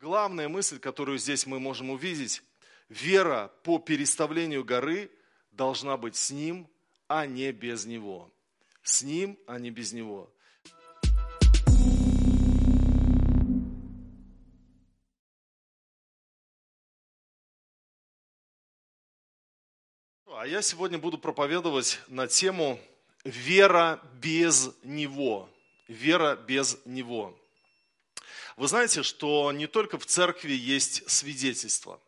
Главная мысль, которую здесь мы можем увидеть, вера по переставлению горы должна быть с Ним, а не без Него. С Ним, а не без Него. А я сегодня буду проповедовать на тему «Вера без Него». Вера без Него. Вы знаете, что не только в церкви есть свидетельство.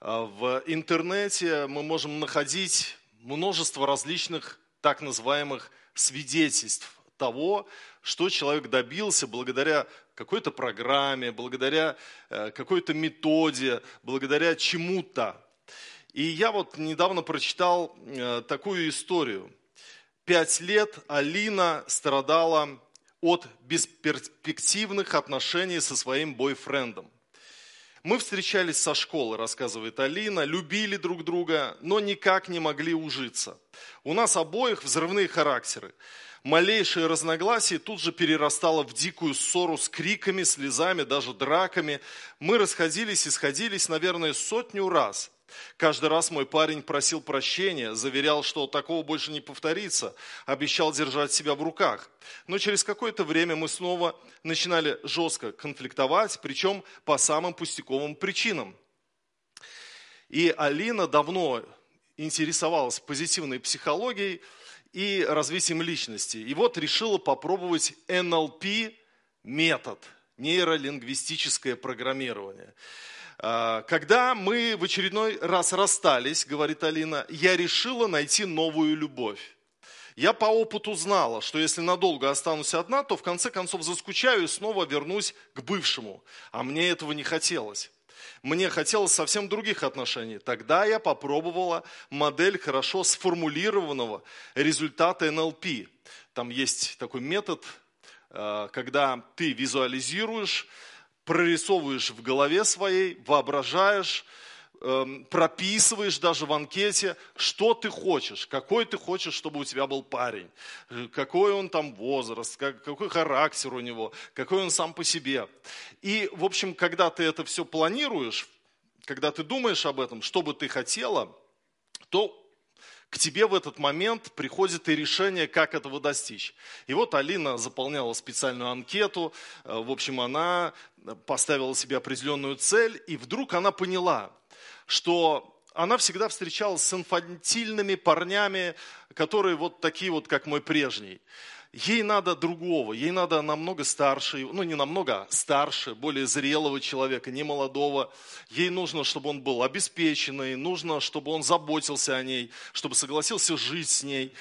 А в интернете мы можем находить множество различных так называемых свидетельств того, что человек добился благодаря какой-то программе, благодаря э, какой-то методе, благодаря чему-то. И я вот недавно прочитал э, такую историю. Пять лет Алина страдала от бесперспективных отношений со своим бойфрендом. Мы встречались со школы, рассказывает Алина, любили друг друга, но никак не могли ужиться. У нас обоих взрывные характеры. Малейшее разногласие тут же перерастало в дикую ссору с криками, слезами, даже драками. Мы расходились и сходились, наверное, сотню раз – Каждый раз мой парень просил прощения, заверял, что такого больше не повторится, обещал держать себя в руках. Но через какое-то время мы снова начинали жестко конфликтовать, причем по самым пустяковым причинам. И Алина давно интересовалась позитивной психологией и развитием личности. И вот решила попробовать НЛП метод, нейролингвистическое программирование. А, когда мы в очередной раз расстались, говорит Алина, я решила найти новую любовь. Я по опыту знала, что если надолго останусь одна, то в конце концов заскучаю и снова вернусь к бывшему. А мне этого не хотелось. Мне хотелось совсем других отношений. Тогда я попробовала модель хорошо сформулированного результата НЛП. Там есть такой метод, когда ты визуализируешь прорисовываешь в голове своей, воображаешь, эм, прописываешь даже в анкете, что ты хочешь, какой ты хочешь, чтобы у тебя был парень, э, какой он там возраст, какой характер у него, какой он сам по себе. И, в общем, когда ты это все планируешь, когда ты думаешь об этом, что бы ты хотела, то к тебе в этот момент приходит и решение, как этого достичь. И вот Алина заполняла специальную анкету, э, в общем, она поставила себе определенную цель, и вдруг она поняла, что она всегда встречалась с инфантильными парнями, которые вот такие вот, как мой прежний. Ей надо другого, ей надо намного старше, ну не намного, а старше, более зрелого человека, не молодого. Ей нужно, чтобы он был обеспеченный, нужно, чтобы он заботился о ней, чтобы согласился жить с ней.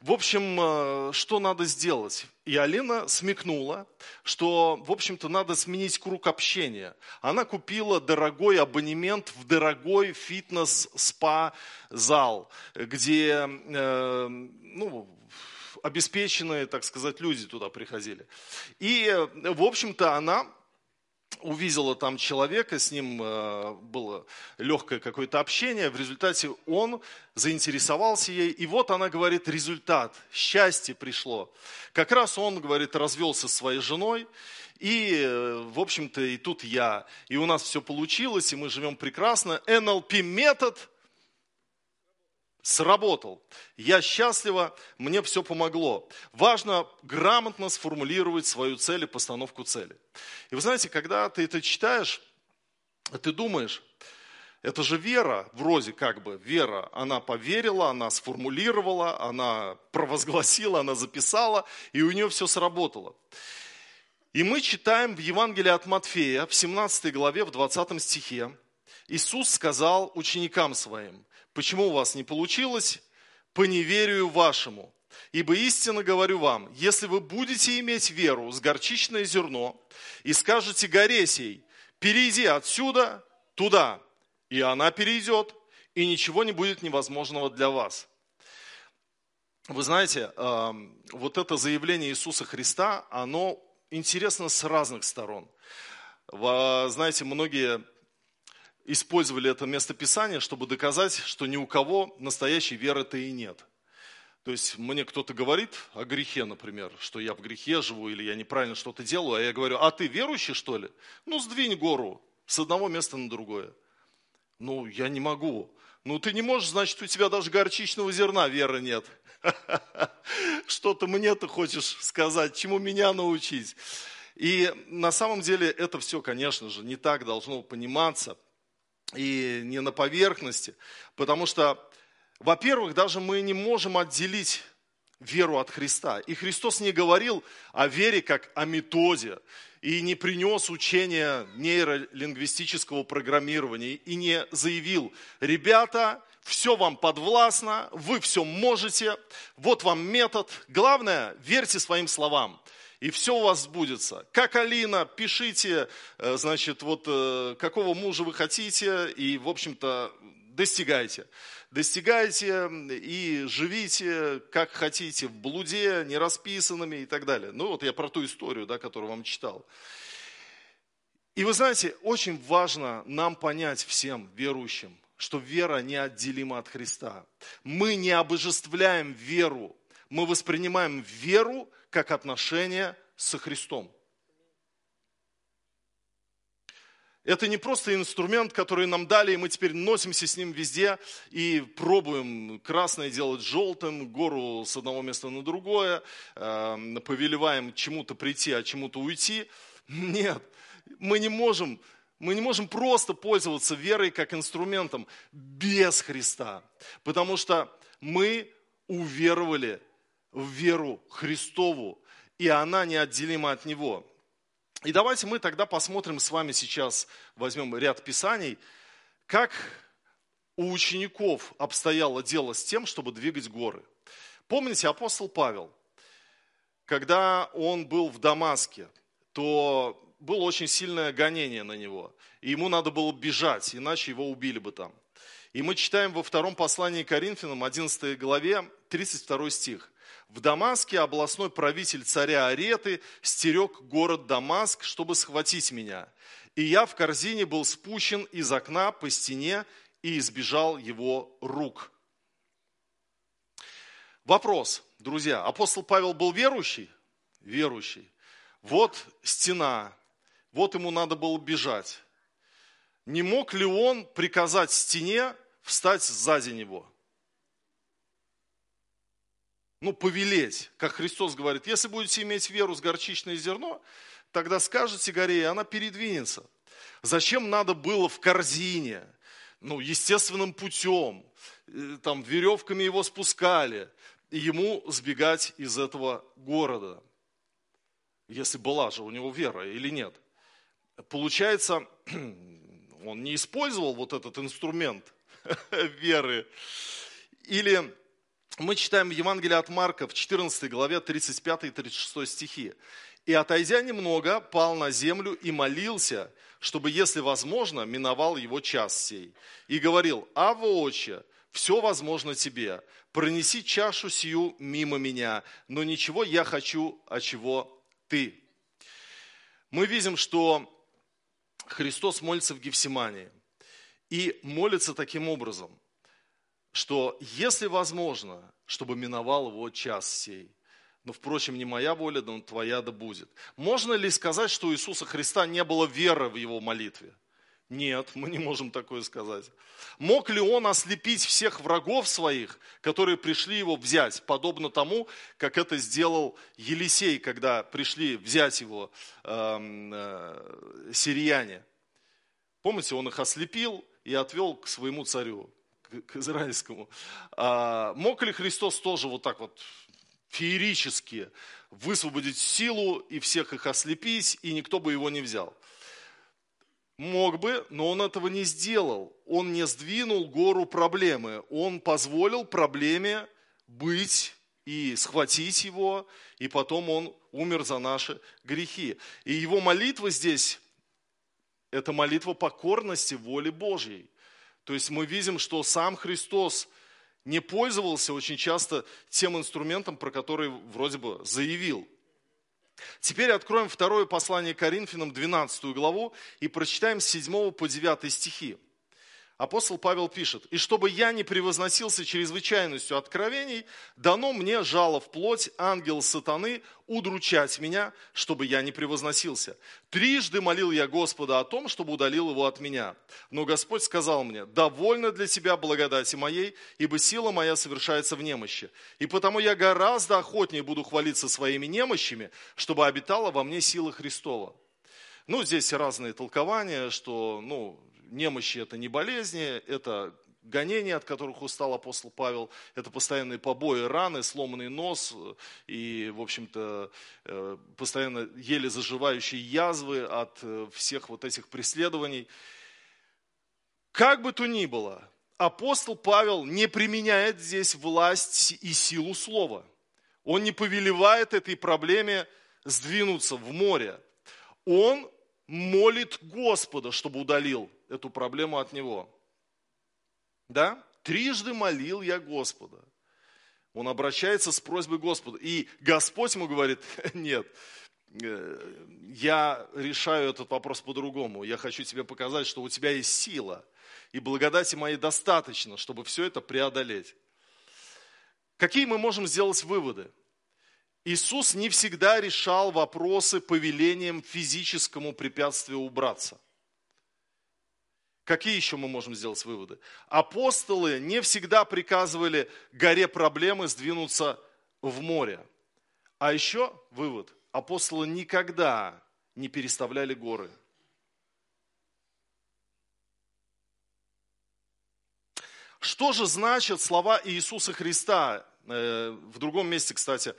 В общем, э, что надо сделать? И Алина смекнула, что, в общем-то, надо сменить круг общения. Она купила дорогой абонемент в дорогой фитнес-спа-зал, где э, ну, обеспеченные, так сказать, люди туда приходили. И, в общем-то, она увидела там человека, с ним э, было легкое какое-то общение, в результате он заинтересовался ей, и вот она говорит, результат, счастье пришло. Как раз он, говорит, развелся со своей женой, и, э, в общем-то, и тут я, и у нас все получилось, и мы живем прекрасно. НЛП-метод – сработал. Я счастлива, мне все помогло. Важно грамотно сформулировать свою цель и постановку цели. И вы знаете, когда ты это читаешь, ты думаешь, это же вера, вроде как бы, вера. Она поверила, она сформулировала, она провозгласила, она записала, и у нее все сработало. И мы читаем в Евангелии от Матфея, в 17 главе, в 20 стихе, Иисус сказал ученикам своим, Почему у вас не получилось? По неверию вашему. Ибо истинно говорю вам, если вы будете иметь веру с горчичное зерно и скажете горе сей, перейди отсюда туда, и она перейдет, и ничего не будет невозможного для вас. Вы знаете, эм, вот это заявление Иисуса Христа, оно интересно с разных сторон. Знаете, многие использовали это местописание, чтобы доказать, что ни у кого настоящей веры-то и нет. То есть мне кто-то говорит о грехе, например, что я в грехе живу или я неправильно что-то делаю, а я говорю, а ты верующий, что ли? Ну, сдвинь гору с одного места на другое. Ну, я не могу. Ну, ты не можешь, значит, у тебя даже горчичного зерна веры нет. Что ты мне ты хочешь сказать, чему меня научить? И на самом деле это все, конечно же, не так должно пониматься и не на поверхности, потому что во-первых, даже мы не можем отделить веру от Христа. И Христос не говорил о вере как о методе, и не принес учение нейролингвистического программирования, и не заявил, ребята, все вам подвластно, вы все можете, вот вам метод, главное, верьте своим словам и все у вас сбудется. Как Алина, пишите, э, значит, вот э, какого мужа вы хотите, и, в общем-то, достигайте достигайте и живите, как хотите, в блуде, нерасписанными и так далее. Ну вот я про ту историю, да, которую вам читал. И вы знаете, очень важно нам понять всем верующим, что вера неотделима от Христа. Мы не обожествляем веру, мы воспринимаем веру как отношение со Христом. Это не просто инструмент, который нам дали, и мы теперь носимся с ним везде и пробуем красное делать желтым, гору с одного места на другое, эм, повелеваем чему-то прийти, а чему-то уйти. Нет, мы не можем мы не можем просто пользоваться верой как инструментом без Христа, потому что мы уверовали в веру Христову, и она неотделима от Него. И давайте мы тогда посмотрим с вами сейчас, возьмем ряд писаний, как у учеников обстояло дело с тем, чтобы двигать горы. Помните, апостол Павел, когда он был в Дамаске, то было очень сильное гонение на него. И ему надо было бежать, иначе его убили бы там. И мы читаем во втором послании Коринфянам, 11 главе, 32 стих. В Дамаске областной правитель царя Ареты стерег город Дамаск, чтобы схватить меня. И я в корзине был спущен из окна по стене и избежал его рук. Вопрос, друзья, апостол Павел был верующий? Верующий. Вот стена, вот ему надо было бежать. Не мог ли он приказать стене встать сзади него? Ну, повелеть, как Христос говорит, если будете иметь веру с горчичное зерно, тогда скажете горе, и она передвинется. Зачем надо было в корзине, ну, естественным путем, э, там, веревками его спускали, ему сбегать из этого города, если была же у него вера или нет. Получается, он не использовал вот этот инструмент веры, или мы читаем Евангелие от Марка в 14 главе 35 и 36 стихи. «И, отойдя немного, пал на землю и молился, чтобы, если возможно, миновал его час сей. И говорил, «Ава, отче, все возможно тебе, пронеси чашу сию мимо меня, но ничего я хочу, а чего ты». Мы видим, что Христос молится в Гефсимании. И молится таким образом – что если возможно, чтобы миновал его час сей, но, впрочем, не моя воля, но твоя да будет. Можно ли сказать, что у Иисуса Христа не было веры в его молитве? Нет, мы не можем такое сказать. Мог ли он ослепить всех врагов своих, которые пришли его взять, подобно тому, как это сделал Елисей, когда пришли взять его э, э, сирияне? Помните, он их ослепил и отвел к своему царю к израильскому. А, мог ли Христос тоже вот так вот феерически высвободить силу и всех их ослепить, и никто бы его не взял? Мог бы, но он этого не сделал. Он не сдвинул гору проблемы. Он позволил проблеме быть и схватить его, и потом он умер за наши грехи. И его молитва здесь – это молитва покорности воле Божьей. То есть мы видим, что сам Христос не пользовался очень часто тем инструментом, про который вроде бы заявил. Теперь откроем второе послание Коринфянам, 12 главу, и прочитаем с 7 по 9 стихи. Апостол Павел пишет, «И чтобы я не превозносился чрезвычайностью откровений, дано мне жало в плоть ангел сатаны удручать меня, чтобы я не превозносился. Трижды молил я Господа о том, чтобы удалил его от меня. Но Господь сказал мне, довольно для тебя благодати моей, ибо сила моя совершается в немощи. И потому я гораздо охотнее буду хвалиться своими немощами, чтобы обитала во мне сила Христова». Ну, здесь разные толкования, что, ну, немощи – это не болезни, это гонения, от которых устал апостол Павел, это постоянные побои, раны, сломанный нос и, в общем-то, э, постоянно еле заживающие язвы от э, всех вот этих преследований. Как бы то ни было, апостол Павел не применяет здесь власть и силу слова. Он не повелевает этой проблеме сдвинуться в море. Он молит Господа, чтобы удалил эту проблему от него. Да? Трижды молил я Господа. Он обращается с просьбой Господа. И Господь ему говорит, нет, э, я решаю этот вопрос по-другому. Я хочу тебе показать, что у тебя есть сила. И благодати моей достаточно, чтобы все это преодолеть. Какие мы можем сделать выводы? Иисус не всегда решал вопросы повелением физическому препятствию убраться. Какие еще мы можем сделать выводы? Апостолы не всегда приказывали горе проблемы сдвинуться в море. А еще вывод. Апостолы никогда не переставляли горы. Что же значат слова Иисуса Христа? Э, в другом месте, кстати,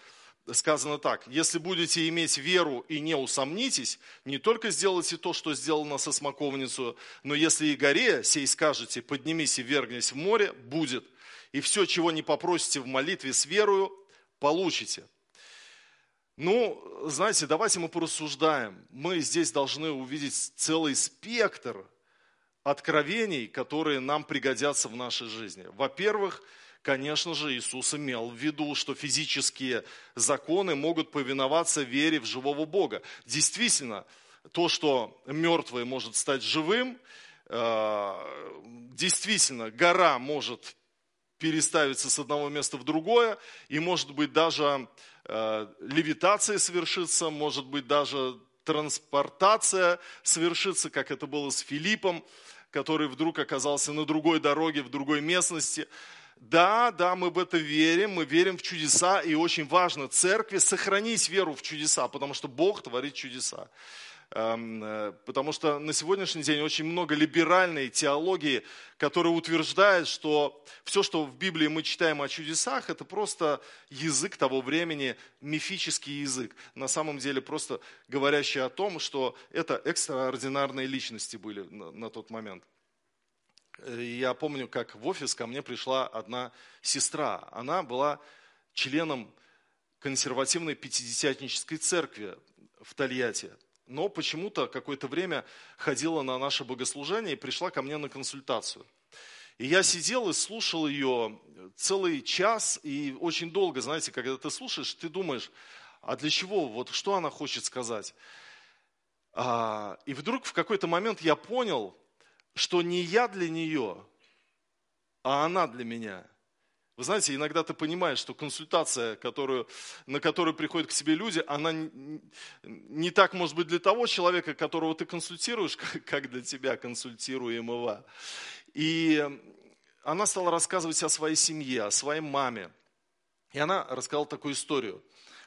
сказано так, если будете иметь веру и не усомнитесь, не только сделайте то, что сделано со смоковницей, но если и горе сей скажете, поднимись и вергнись в море, будет. И все, чего не попросите в молитве с верою, получите. Ну, знаете, давайте мы порассуждаем. Мы здесь должны увидеть целый спектр откровений, которые нам пригодятся в нашей жизни. Во-первых, Конечно же, Иисус имел в виду, что физические законы могут повиноваться вере в живого Бога. Действительно, то, что мертвый может стать живым, э, действительно, гора может переставиться с одного места в другое, и может быть даже э, левитация совершится, может быть даже транспортация совершится, как это было с Филиппом, который вдруг оказался на другой дороге, в другой местности. Да, да, мы в это верим, мы верим в чудеса, и очень важно церкви сохранить веру в чудеса, потому что Бог творит чудеса. Эм, э, потому что на сегодняшний день очень много либеральной теологии, которая утверждает, что все, что в Библии мы читаем о чудесах, это просто язык того времени, мифический язык. На самом деле просто говорящий о том, что это экстраординарные личности были на, на тот момент. Э, я помню, как в офис ко мне пришла одна сестра. Она была членом консервативной пятидесятнической церкви в Тольятти. Но почему-то какое-то время ходила на наше богослужение и пришла ко мне на консультацию. И я сидел и слушал ее целый час, и очень долго, знаете, когда ты слушаешь, ты думаешь, а для чего, вот что она хочет сказать. А, и вдруг в какой-то момент я понял, что не я для нее, а она для меня. Вы знаете, иногда ты понимаешь, что консультация, которую, на которую приходят к себе люди, она не, не так может быть для того человека, которого ты консультируешь, как для тебя консультируемого. И она стала рассказывать о своей семье, о своей маме. И она рассказала такую историю,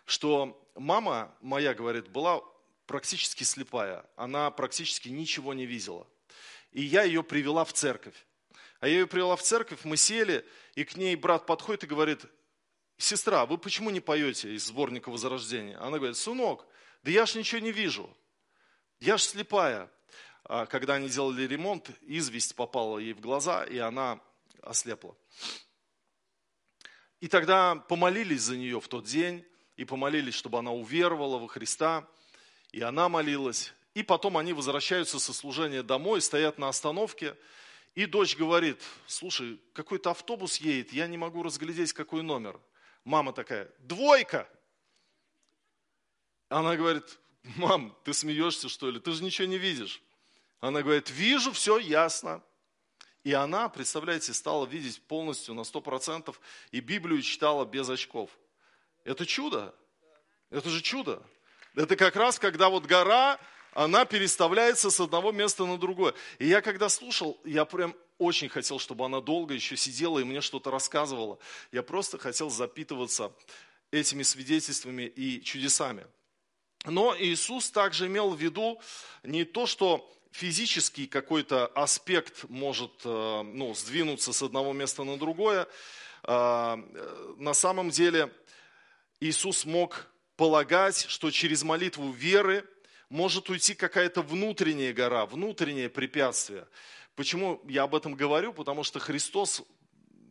что мама моя, говорит, была практически слепая. Она практически ничего не видела и я ее привела в церковь. А я ее привела в церковь, мы сели, и к ней брат подходит и говорит, сестра, вы почему не поете из сборника Возрождения? Она говорит, сынок, да я ж ничего не вижу, я ж слепая. А когда они делали ремонт, известь попала ей в глаза, и она ослепла. И тогда помолились за нее в тот день, и помолились, чтобы она уверовала во Христа, и она молилась, и потом они возвращаются со служения домой, стоят на остановке, и дочь говорит, слушай, какой-то автобус едет, я не могу разглядеть, какой номер. Мама такая, двойка. Она говорит, мам, ты смеешься, что ли? Ты же ничего не видишь. Она говорит, вижу, все ясно. И она, представляете, стала видеть полностью на 100% и Библию читала без очков. Это чудо. Это же чудо. Это как раз, когда вот гора, она переставляется с одного места на другое. И я когда слушал, я прям очень хотел, чтобы она долго еще сидела и мне что-то рассказывала. Я просто хотел запитываться этими свидетельствами и чудесами. Но Иисус также имел в виду не то, что физический какой-то аспект может э, ну, сдвинуться с одного места на другое. А, э, на самом деле Иисус мог полагать, что через молитву веры может уйти какая-то внутренняя гора, внутреннее препятствие. Почему я об этом говорю? Потому что Христос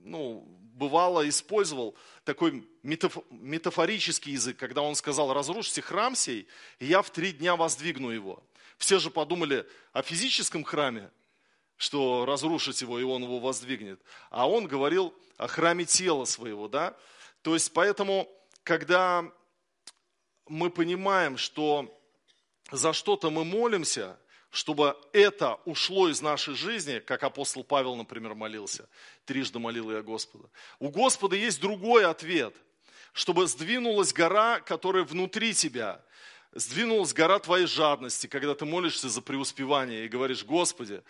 ну, бывало использовал такой метафорический язык, когда он сказал, разрушьте храм сей, и я в три дня воздвигну его. Все же подумали о физическом храме, что разрушить его, и он его воздвигнет. А он говорил о храме тела своего, да? То есть, поэтому, когда мы понимаем, что за что-то мы молимся, чтобы это ушло из нашей жизни, как апостол Павел, например, молился, трижды молил я Господа. У Господа есть другой ответ, чтобы сдвинулась гора, которая внутри тебя, сдвинулась гора твоей жадности, когда ты молишься за преуспевание и говоришь, Господи,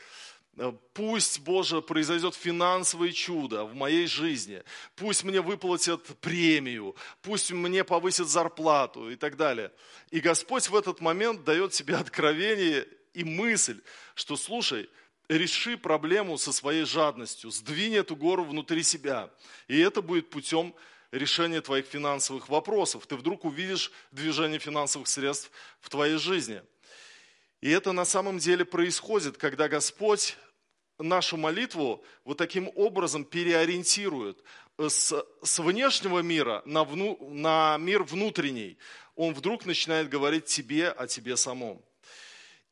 Пусть, Боже, произойдет финансовое чудо в моей жизни. Пусть мне выплатят премию. Пусть мне повысят зарплату и так далее. И Господь в этот момент дает тебе откровение и мысль, что, слушай, реши проблему со своей жадностью, сдвинь эту гору внутри себя. И это будет путем решение твоих финансовых вопросов. Ты вдруг увидишь движение финансовых средств в твоей жизни. И это на самом деле происходит, когда Господь нашу молитву вот таким образом переориентирует с, с внешнего мира на, вну, на мир внутренний. Он вдруг начинает говорить тебе о тебе самом.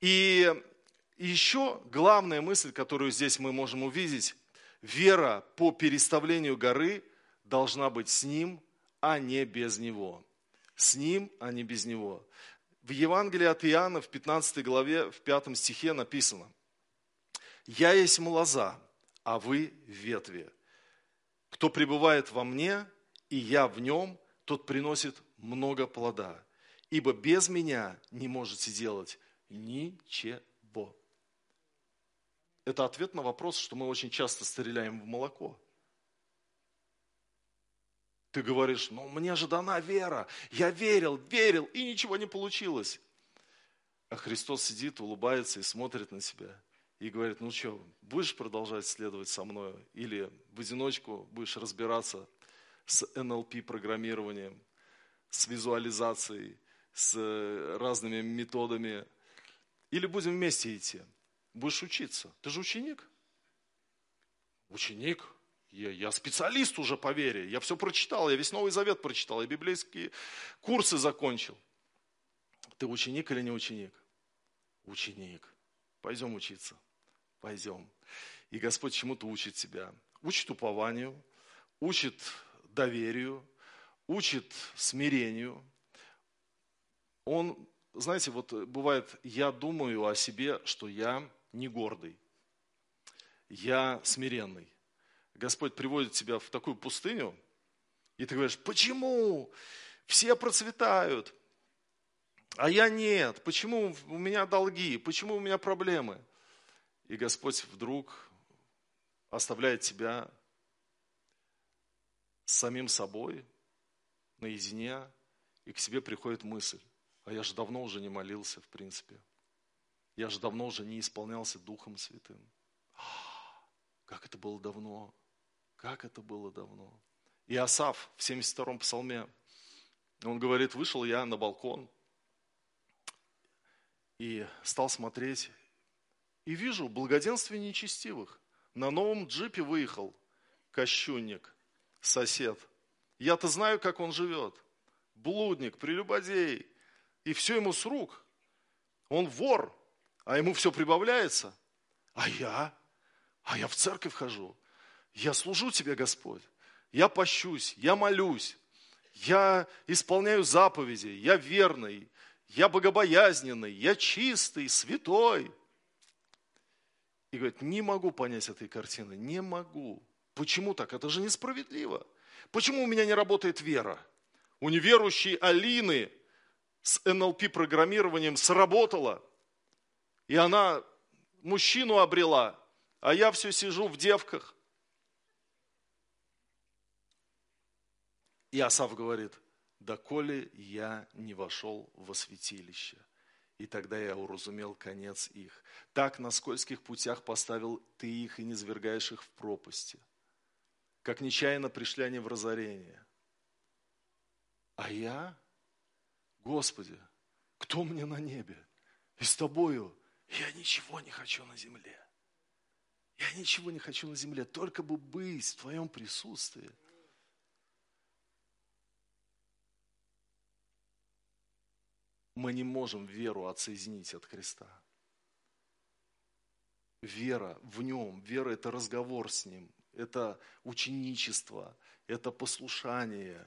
И еще главная мысль, которую здесь мы можем увидеть, вера по переставлению горы должна быть с Ним, а не без Него. С Ним, а не без Него. В Евангелии от Иоанна в 15 главе, в 5 стихе написано, «Я есть лоза, а вы ветви. Кто пребывает во мне, и я в нем, тот приносит много плода, ибо без меня не можете делать ничего». Это ответ на вопрос, что мы очень часто стреляем в молоко. Ты говоришь, ну мне же дана вера, я верил, верил, и ничего не получилось. А Христос сидит, улыбается и смотрит на себя. И говорит, ну что, будешь продолжать следовать со мной? Или в одиночку будешь разбираться с НЛП-программированием, с визуализацией, с разными методами? Или будем вместе идти? Будешь учиться. Ты же ученик. Ученик, я, я специалист уже по вере, я все прочитал, я весь Новый Завет прочитал, я библейские курсы закончил. Ты ученик или не ученик? Ученик. Пойдем учиться. Пойдем. И Господь чему-то учит тебя. Учит упованию, учит доверию, учит смирению. Он, знаете, вот бывает, я думаю о себе, что я не гордый, я смиренный. Господь приводит тебя в такую пустыню, и ты говоришь, почему все процветают, а я нет, почему у меня долги, почему у меня проблемы? И Господь вдруг оставляет тебя с самим собой, наедине, и к себе приходит мысль, а я же давно уже не молился, в принципе. Я же давно уже не исполнялся Духом Святым. Как это было давно. Как это было давно. И Асав в 72-м псалме, он говорит, вышел я на балкон и стал смотреть, и вижу благоденствие нечестивых. На новом джипе выехал кощунник, сосед. Я-то знаю, как он живет. Блудник, прелюбодей. И все ему с рук. Он вор, а ему все прибавляется. А я? А я в церковь хожу. Я служу тебе, Господь. Я пощусь, я молюсь, я исполняю заповеди, я верный, я богобоязненный, я чистый, святой. И говорит, не могу понять этой картины, не могу. Почему так? Это же несправедливо. Почему у меня не работает вера? У неверующей Алины с НЛП-программированием сработало, и она мужчину обрела, а я все сижу в девках. И Асав говорит, доколе я не вошел во святилище. И тогда я уразумел конец их. Так на скользких путях поставил ты их и не звергаешь их в пропасти. Как нечаянно пришли они в разорение. А я, Господи, кто мне на небе? И с тобою я ничего не хочу на земле. Я ничего не хочу на земле, только бы быть в Твоем присутствии. Мы не можем веру отсоединить от Христа. Вера в Нем, вера – это разговор с Ним, это ученичество, это послушание,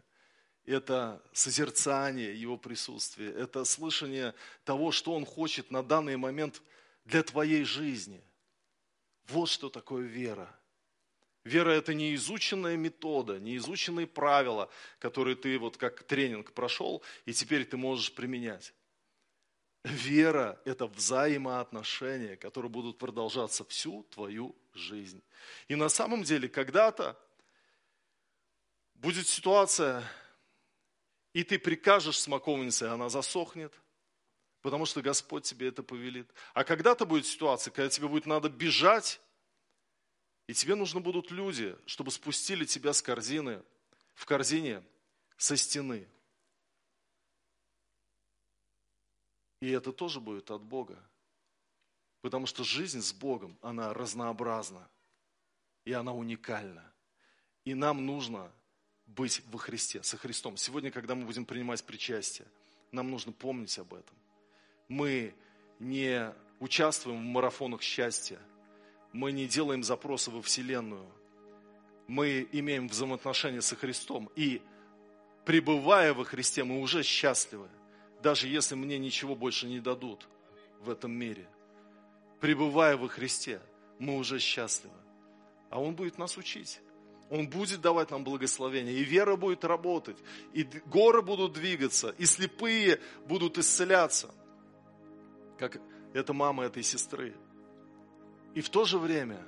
это созерцание Его присутствия, это слышание того, что Он хочет на данный момент для твоей жизни. Вот что такое вера. Вера – это не изученная метода, не изученные правила, которые ты вот как тренинг прошел, и теперь ты можешь применять. Вера – это взаимоотношения, которые будут продолжаться всю твою жизнь. И на самом деле, когда-то будет ситуация, и ты прикажешь смоковнице, она засохнет, потому что Господь тебе это повелит. А когда-то будет ситуация, когда тебе будет надо бежать, и тебе нужны будут люди, чтобы спустили тебя с корзины, в корзине со стены – И это тоже будет от Бога. Потому что жизнь с Богом, она разнообразна. И она уникальна. И нам нужно быть во Христе, со Христом. Сегодня, когда мы будем принимать причастие, нам нужно помнить об этом. Мы не участвуем в марафонах счастья. Мы не делаем запросы во Вселенную. Мы имеем взаимоотношения со Христом. И пребывая во Христе, мы уже счастливы даже если мне ничего больше не дадут в этом мире. Пребывая во Христе, мы уже счастливы. А Он будет нас учить. Он будет давать нам благословение, и вера будет работать, и горы будут двигаться, и слепые будут исцеляться, как эта мама этой сестры. И в то же время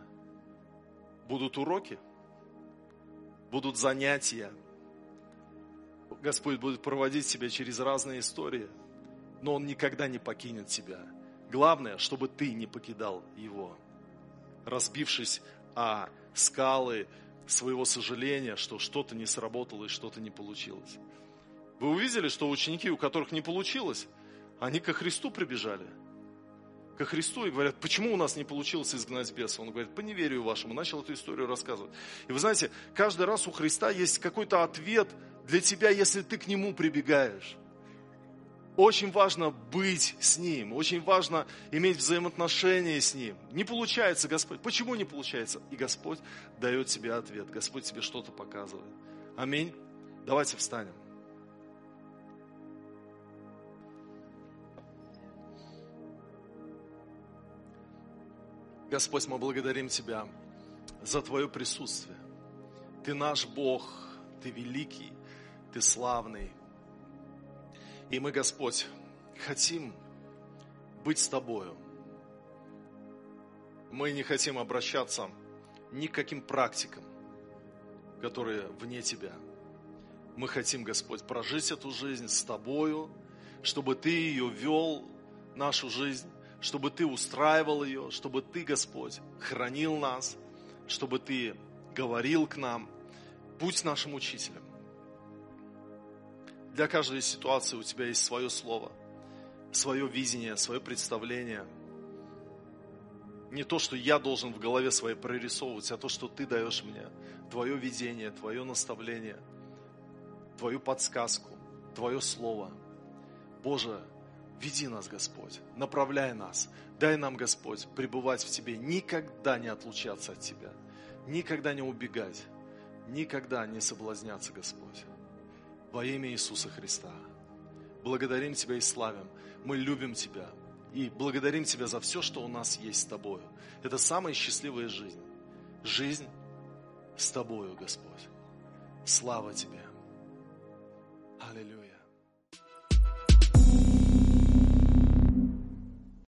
будут уроки, будут занятия, Господь будет проводить тебя через разные истории, но Он никогда не покинет тебя. Главное, чтобы ты не покидал Его, разбившись о скалы своего сожаления, что что-то не сработало и что-то не получилось. Вы увидели, что ученики, у которых не получилось, они ко Христу прибежали – ко Христу и говорят, почему у нас не получилось изгнать беса? Он говорит, по неверию вашему, начал эту историю рассказывать. И вы знаете, каждый раз у Христа есть какой-то ответ для тебя, если ты к Нему прибегаешь. Очень важно быть с Ним, очень важно иметь взаимоотношения с Ним. Не получается, Господь. Почему не получается? И Господь дает тебе ответ, Господь тебе что-то показывает. Аминь. Давайте встанем. Господь, мы благодарим Тебя за Твое присутствие. Ты наш Бог, Ты великий, ты славный. И мы, Господь, хотим быть с Тобою. Мы не хотим обращаться ни к каким практикам, которые вне Тебя. Мы хотим, Господь, прожить эту жизнь с Тобою, чтобы Ты ее вел, нашу жизнь, чтобы Ты устраивал ее, чтобы Ты, Господь, хранил нас, чтобы Ты говорил к нам. Будь нашим учителем. Для каждой ситуации у тебя есть свое слово, свое видение, свое представление. Не то, что я должен в голове своей прорисовывать, а то, что ты даешь мне. Твое видение, твое наставление, твою подсказку, твое слово. Боже, веди нас, Господь, направляй нас. Дай нам, Господь, пребывать в Тебе, никогда не отлучаться от Тебя, никогда не убегать, никогда не соблазняться, Господь во имя Иисуса Христа. Благодарим Тебя и славим. Мы любим Тебя И благодарим Тебя за все, что у нас есть с Тобою. Это самая счастливая жизнь. Жизнь с Тобою, Господь. Слава Тебе. Аллилуйя.